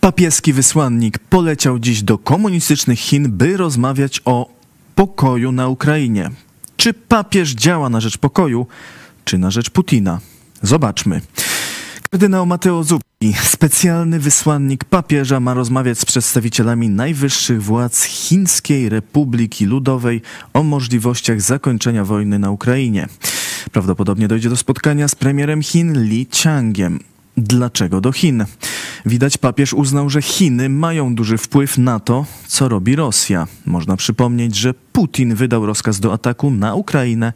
Papieski wysłannik poleciał dziś do komunistycznych Chin, by rozmawiać o pokoju na Ukrainie. Czy papież działa na rzecz pokoju, czy na rzecz Putina? Zobaczmy. Kardynał Mateo Zuppi, specjalny wysłannik papieża, ma rozmawiać z przedstawicielami najwyższych władz Chińskiej Republiki Ludowej o możliwościach zakończenia wojny na Ukrainie. Prawdopodobnie dojdzie do spotkania z premierem Chin Li Changiem. Dlaczego do Chin? Widać papież uznał, że Chiny mają duży wpływ na to, co robi Rosja. Można przypomnieć, że Putin wydał rozkaz do ataku na Ukrainę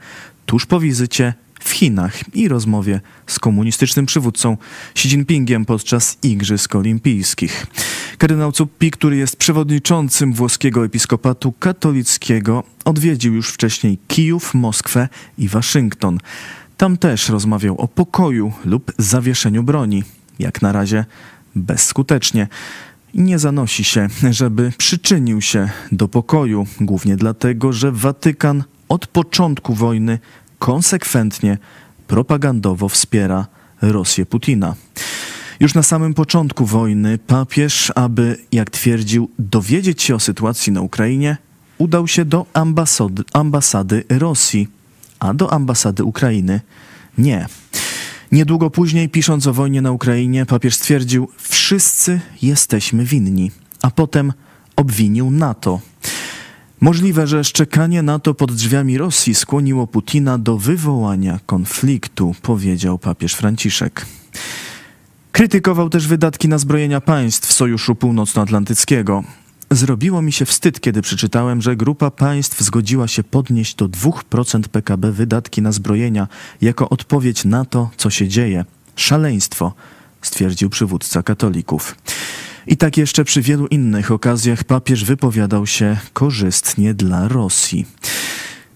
tuż po wizycie w Chinach i rozmowie z komunistycznym przywódcą Xi Jinpingiem podczas Igrzysk Olimpijskich. Kardynał Zuppi, który jest przewodniczącym włoskiego episkopatu katolickiego, odwiedził już wcześniej Kijów, Moskwę i Waszyngton. Tam też rozmawiał o pokoju lub zawieszeniu broni. Jak na razie bezskutecznie. Nie zanosi się, żeby przyczynił się do pokoju, głównie dlatego, że Watykan od początku wojny konsekwentnie propagandowo wspiera Rosję Putina. Już na samym początku wojny papież, aby, jak twierdził, dowiedzieć się o sytuacji na Ukrainie, udał się do ambasady, ambasady Rosji, a do ambasady Ukrainy nie. Niedługo później, pisząc o wojnie na Ukrainie, papież stwierdził: Wszyscy jesteśmy winni, a potem obwinił NATO. Możliwe, że szczekanie NATO pod drzwiami Rosji skłoniło Putina do wywołania konfliktu, powiedział papież Franciszek. Krytykował też wydatki na zbrojenia państw Sojuszu Północnoatlantyckiego. Zrobiło mi się wstyd, kiedy przeczytałem, że grupa państw zgodziła się podnieść do 2% PKB wydatki na zbrojenia jako odpowiedź na to, co się dzieje. Szaleństwo, stwierdził przywódca katolików. I tak jeszcze przy wielu innych okazjach papież wypowiadał się korzystnie dla Rosji.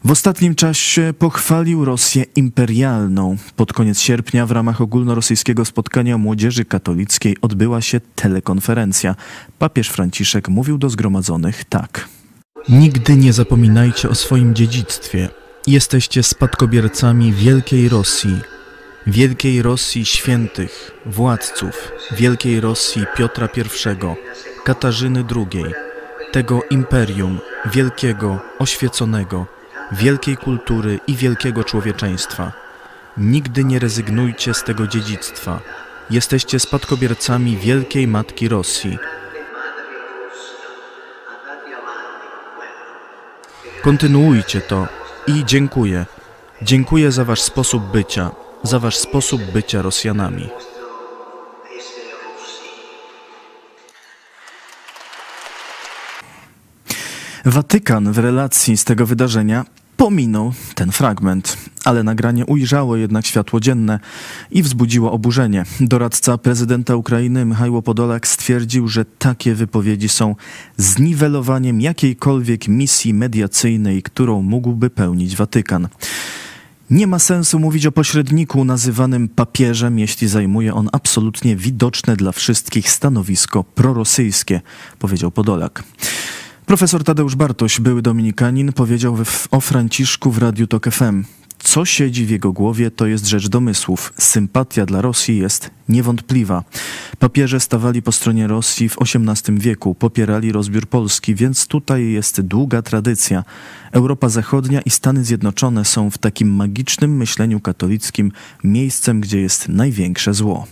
W ostatnim czasie pochwalił Rosję imperialną. Pod koniec sierpnia w ramach ogólnorosyjskiego spotkania młodzieży katolickiej odbyła się telekonferencja. Papież Franciszek mówił do zgromadzonych tak. Nigdy nie zapominajcie o swoim dziedzictwie. Jesteście spadkobiercami wielkiej Rosji, wielkiej Rosji świętych, władców, wielkiej Rosji Piotra I, Katarzyny II, tego imperium wielkiego, oświeconego, wielkiej kultury i wielkiego człowieczeństwa. Nigdy nie rezygnujcie z tego dziedzictwa. Jesteście spadkobiercami wielkiej Matki Rosji. Kontynuujcie to i dziękuję. Dziękuję za wasz sposób bycia, za wasz sposób bycia Rosjanami. Watykan w relacji z tego wydarzenia pominął ten fragment, ale nagranie ujrzało jednak światło dzienne i wzbudziło oburzenie. Doradca prezydenta Ukrainy Michajło Podolak stwierdził, że takie wypowiedzi są zniwelowaniem jakiejkolwiek misji mediacyjnej, którą mógłby pełnić Watykan. Nie ma sensu mówić o pośredniku nazywanym papieżem, jeśli zajmuje on absolutnie widoczne dla wszystkich stanowisko prorosyjskie, powiedział Podolak. Profesor Tadeusz Bartoś, były dominikanin, powiedział o Franciszku w Radiu Tok FM. Co siedzi w jego głowie, to jest rzecz domysłów. Sympatia dla Rosji jest niewątpliwa. Papieże stawali po stronie Rosji w XVIII wieku, popierali rozbiór Polski, więc tutaj jest długa tradycja. Europa Zachodnia i Stany Zjednoczone są w takim magicznym myśleniu katolickim miejscem, gdzie jest największe zło.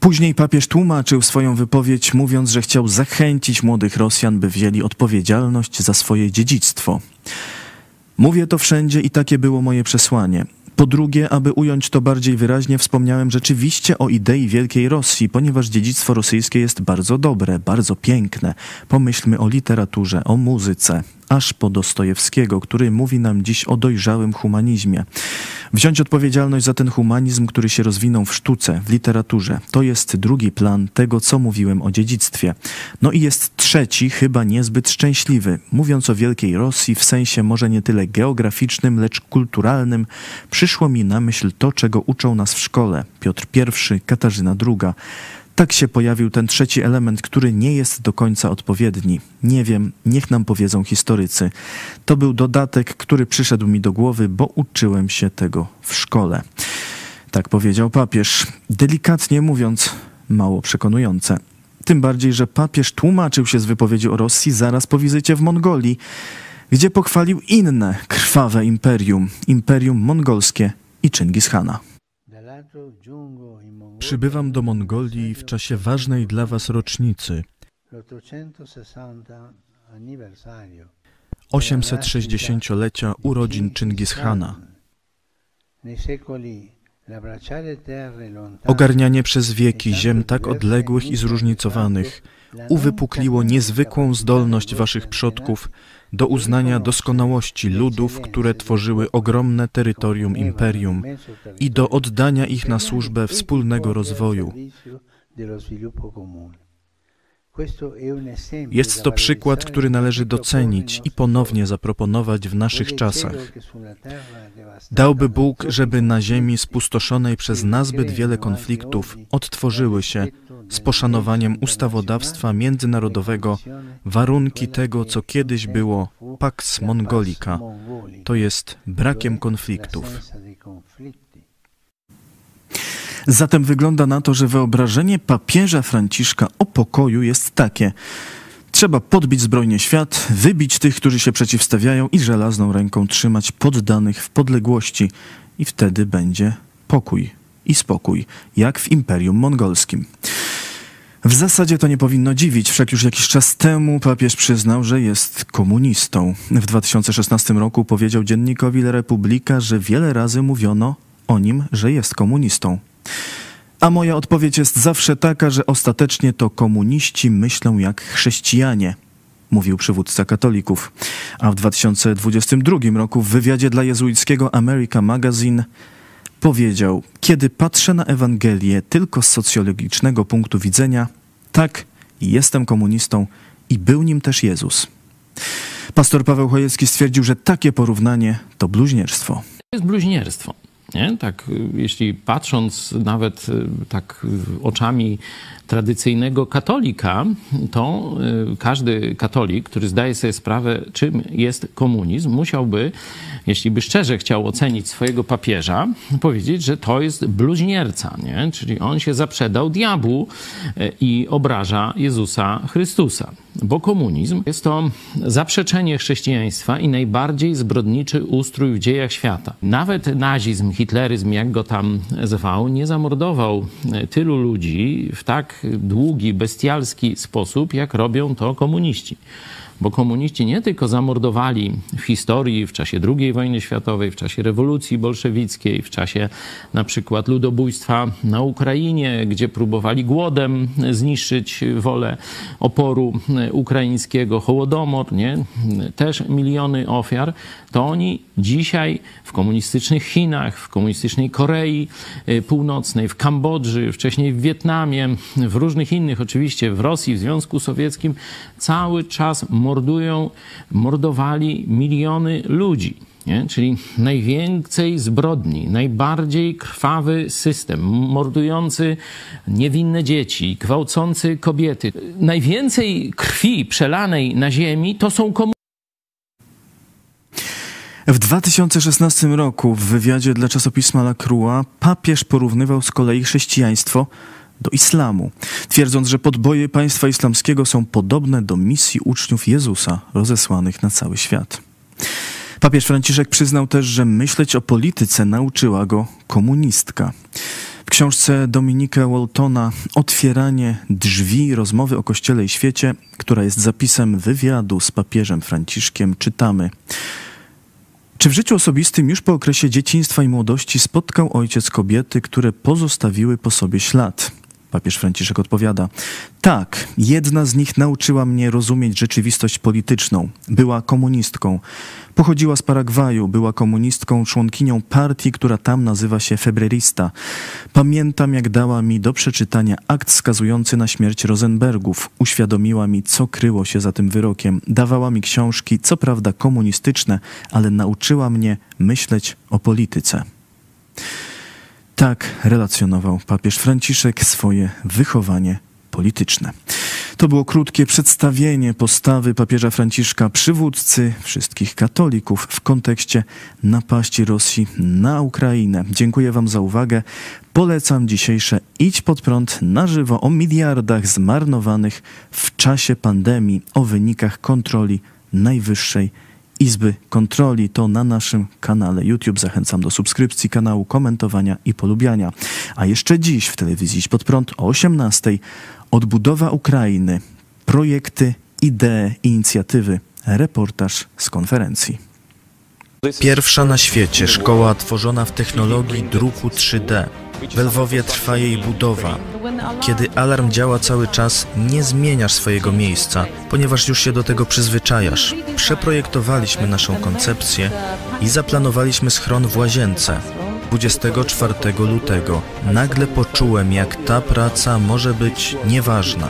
Później papież tłumaczył swoją wypowiedź, mówiąc, że chciał zachęcić młodych Rosjan, by wzięli odpowiedzialność za swoje dziedzictwo. Mówię to wszędzie i takie było moje przesłanie. Po drugie, aby ująć to bardziej wyraźnie, wspomniałem rzeczywiście o idei Wielkiej Rosji, ponieważ dziedzictwo rosyjskie jest bardzo dobre, bardzo piękne. Pomyślmy o literaturze, o muzyce, aż po Dostojewskiego, który mówi nam dziś o dojrzałym humanizmie. Wziąć odpowiedzialność za ten humanizm, który się rozwinął w sztuce, w literaturze. To jest drugi plan tego, co mówiłem o dziedzictwie. No i jest trzeci, chyba niezbyt szczęśliwy. Mówiąc o Wielkiej Rosji w sensie może nie tyle geograficznym, lecz kulturalnym, przyszło mi na myśl to, czego uczą nas w szkole Piotr I, Katarzyna II. Tak się pojawił ten trzeci element, który nie jest do końca odpowiedni. Nie wiem, niech nam powiedzą historycy. To był dodatek, który przyszedł mi do głowy, bo uczyłem się tego w szkole. Tak powiedział papież. Delikatnie mówiąc, mało przekonujące. Tym bardziej, że papież tłumaczył się z wypowiedzi o Rosji zaraz po wizycie w Mongolii, gdzie pochwalił inne krwawe imperium, imperium mongolskie i Chingis Khana. Przybywam do Mongolii w czasie ważnej dla Was rocznicy 860-lecia urodzin Chingis Khana. Ogarnianie przez wieki ziem tak odległych i zróżnicowanych uwypukliło niezwykłą zdolność Waszych przodków do uznania doskonałości ludów, które tworzyły ogromne terytorium imperium i do oddania ich na służbę wspólnego rozwoju. Jest to przykład, który należy docenić i ponownie zaproponować w naszych czasach. Dałby Bóg, żeby na ziemi spustoszonej przez nazbyt wiele konfliktów odtworzyły się z poszanowaniem ustawodawstwa międzynarodowego warunki tego, co kiedyś było Pax Mongolica, to jest brakiem konfliktów. Zatem wygląda na to, że wyobrażenie papieża Franciszka o pokoju jest takie. Trzeba podbić zbrojnie świat, wybić tych, którzy się przeciwstawiają i żelazną ręką trzymać poddanych w podległości i wtedy będzie pokój i spokój, jak w Imperium Mongolskim. W zasadzie to nie powinno dziwić, wszak już jakiś czas temu papież przyznał, że jest komunistą. W 2016 roku powiedział dziennikowi La Repubblica, że wiele razy mówiono o nim, że jest komunistą. A moja odpowiedź jest zawsze taka, że ostatecznie to komuniści myślą jak chrześcijanie, mówił przywódca katolików. A w 2022 roku w wywiadzie dla jezuickiego America Magazine powiedział: Kiedy patrzę na Ewangelię tylko z socjologicznego punktu widzenia, tak, jestem komunistą i był nim też Jezus. Pastor Paweł Chojecki stwierdził, że takie porównanie to bluźnierstwo. To jest bluźnierstwo. Nie? Tak, jeśli patrząc nawet y, tak oczami tradycyjnego katolika, to y, każdy katolik, który zdaje sobie sprawę, czym jest komunizm, musiałby, jeśli by szczerze chciał ocenić swojego papieża, powiedzieć, że to jest bluźnierca, nie? czyli on się zaprzedał diabłu y, i obraża Jezusa Chrystusa. Bo komunizm jest to zaprzeczenie chrześcijaństwa i najbardziej zbrodniczy ustrój w dziejach świata. Nawet nazizm, hitleryzm, jak go tam zwał, nie zamordował y, tylu ludzi w tak długi, bestialski sposób, jak robią to komuniści bo komuniści nie tylko zamordowali w historii, w czasie II wojny światowej, w czasie rewolucji bolszewickiej, w czasie na przykład ludobójstwa na Ukrainie, gdzie próbowali głodem zniszczyć wolę oporu ukraińskiego, Hołodomor, nie? też miliony ofiar, to oni dzisiaj w komunistycznych Chinach, w komunistycznej Korei y, Północnej, w Kambodży, wcześniej w Wietnamie, w różnych innych, oczywiście w Rosji, w Związku Sowieckim, cały czas mordują, mordowali miliony ludzi. Nie? Czyli najwięcej zbrodni, najbardziej krwawy system, mordujący niewinne dzieci, gwałcący kobiety. Najwięcej krwi przelanej na ziemi to są komunisty. W 2016 roku w wywiadzie dla czasopisma La Croix papież porównywał z kolei chrześcijaństwo do islamu, twierdząc, że podboje państwa islamskiego są podobne do misji uczniów Jezusa rozesłanych na cały świat. Papież Franciszek przyznał też, że myśleć o polityce nauczyła go komunistka. W książce Dominika Waltona Otwieranie drzwi rozmowy o Kościele i świecie, która jest zapisem wywiadu z papieżem Franciszkiem, czytamy – czy w życiu osobistym już po okresie dzieciństwa i młodości spotkał ojciec kobiety, które pozostawiły po sobie ślad? Papież Franciszek odpowiada: Tak, jedna z nich nauczyła mnie rozumieć rzeczywistość polityczną. Była komunistką. Pochodziła z Paragwaju, była komunistką, członkinią partii, która tam nazywa się Febrerista. Pamiętam, jak dała mi do przeczytania akt skazujący na śmierć Rosenbergów. Uświadomiła mi, co kryło się za tym wyrokiem. Dawała mi książki, co prawda komunistyczne, ale nauczyła mnie myśleć o polityce. Tak relacjonował papież Franciszek swoje wychowanie polityczne. To było krótkie przedstawienie postawy papieża Franciszka, przywódcy wszystkich katolików w kontekście napaści Rosji na Ukrainę. Dziękuję Wam za uwagę. Polecam dzisiejsze Idź pod prąd na żywo o miliardach zmarnowanych w czasie pandemii, o wynikach kontroli Najwyższej Kontroli. To na naszym kanale YouTube. Zachęcam do subskrypcji kanału, komentowania i polubiania. A jeszcze dziś w telewizji Idź pod prąd o 18:00 odbudowa Ukrainy, projekty, idee, inicjatywy. Reportaż z konferencji. Pierwsza na świecie szkoła tworzona w technologii druku 3D. W Lwowie trwa jej budowa. Kiedy alarm działa cały czas, nie zmieniasz swojego miejsca, ponieważ już się do tego przyzwyczajasz. Przeprojektowaliśmy naszą koncepcję i zaplanowaliśmy schron w łazience. 24 lutego nagle poczułem, jak ta praca może być nieważna.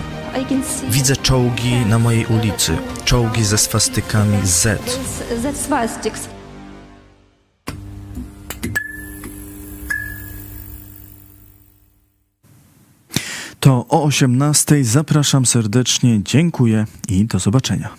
Widzę czołgi na mojej ulicy, czołgi ze swastykami Z. To o 18:00 zapraszam serdecznie, dziękuję i do zobaczenia.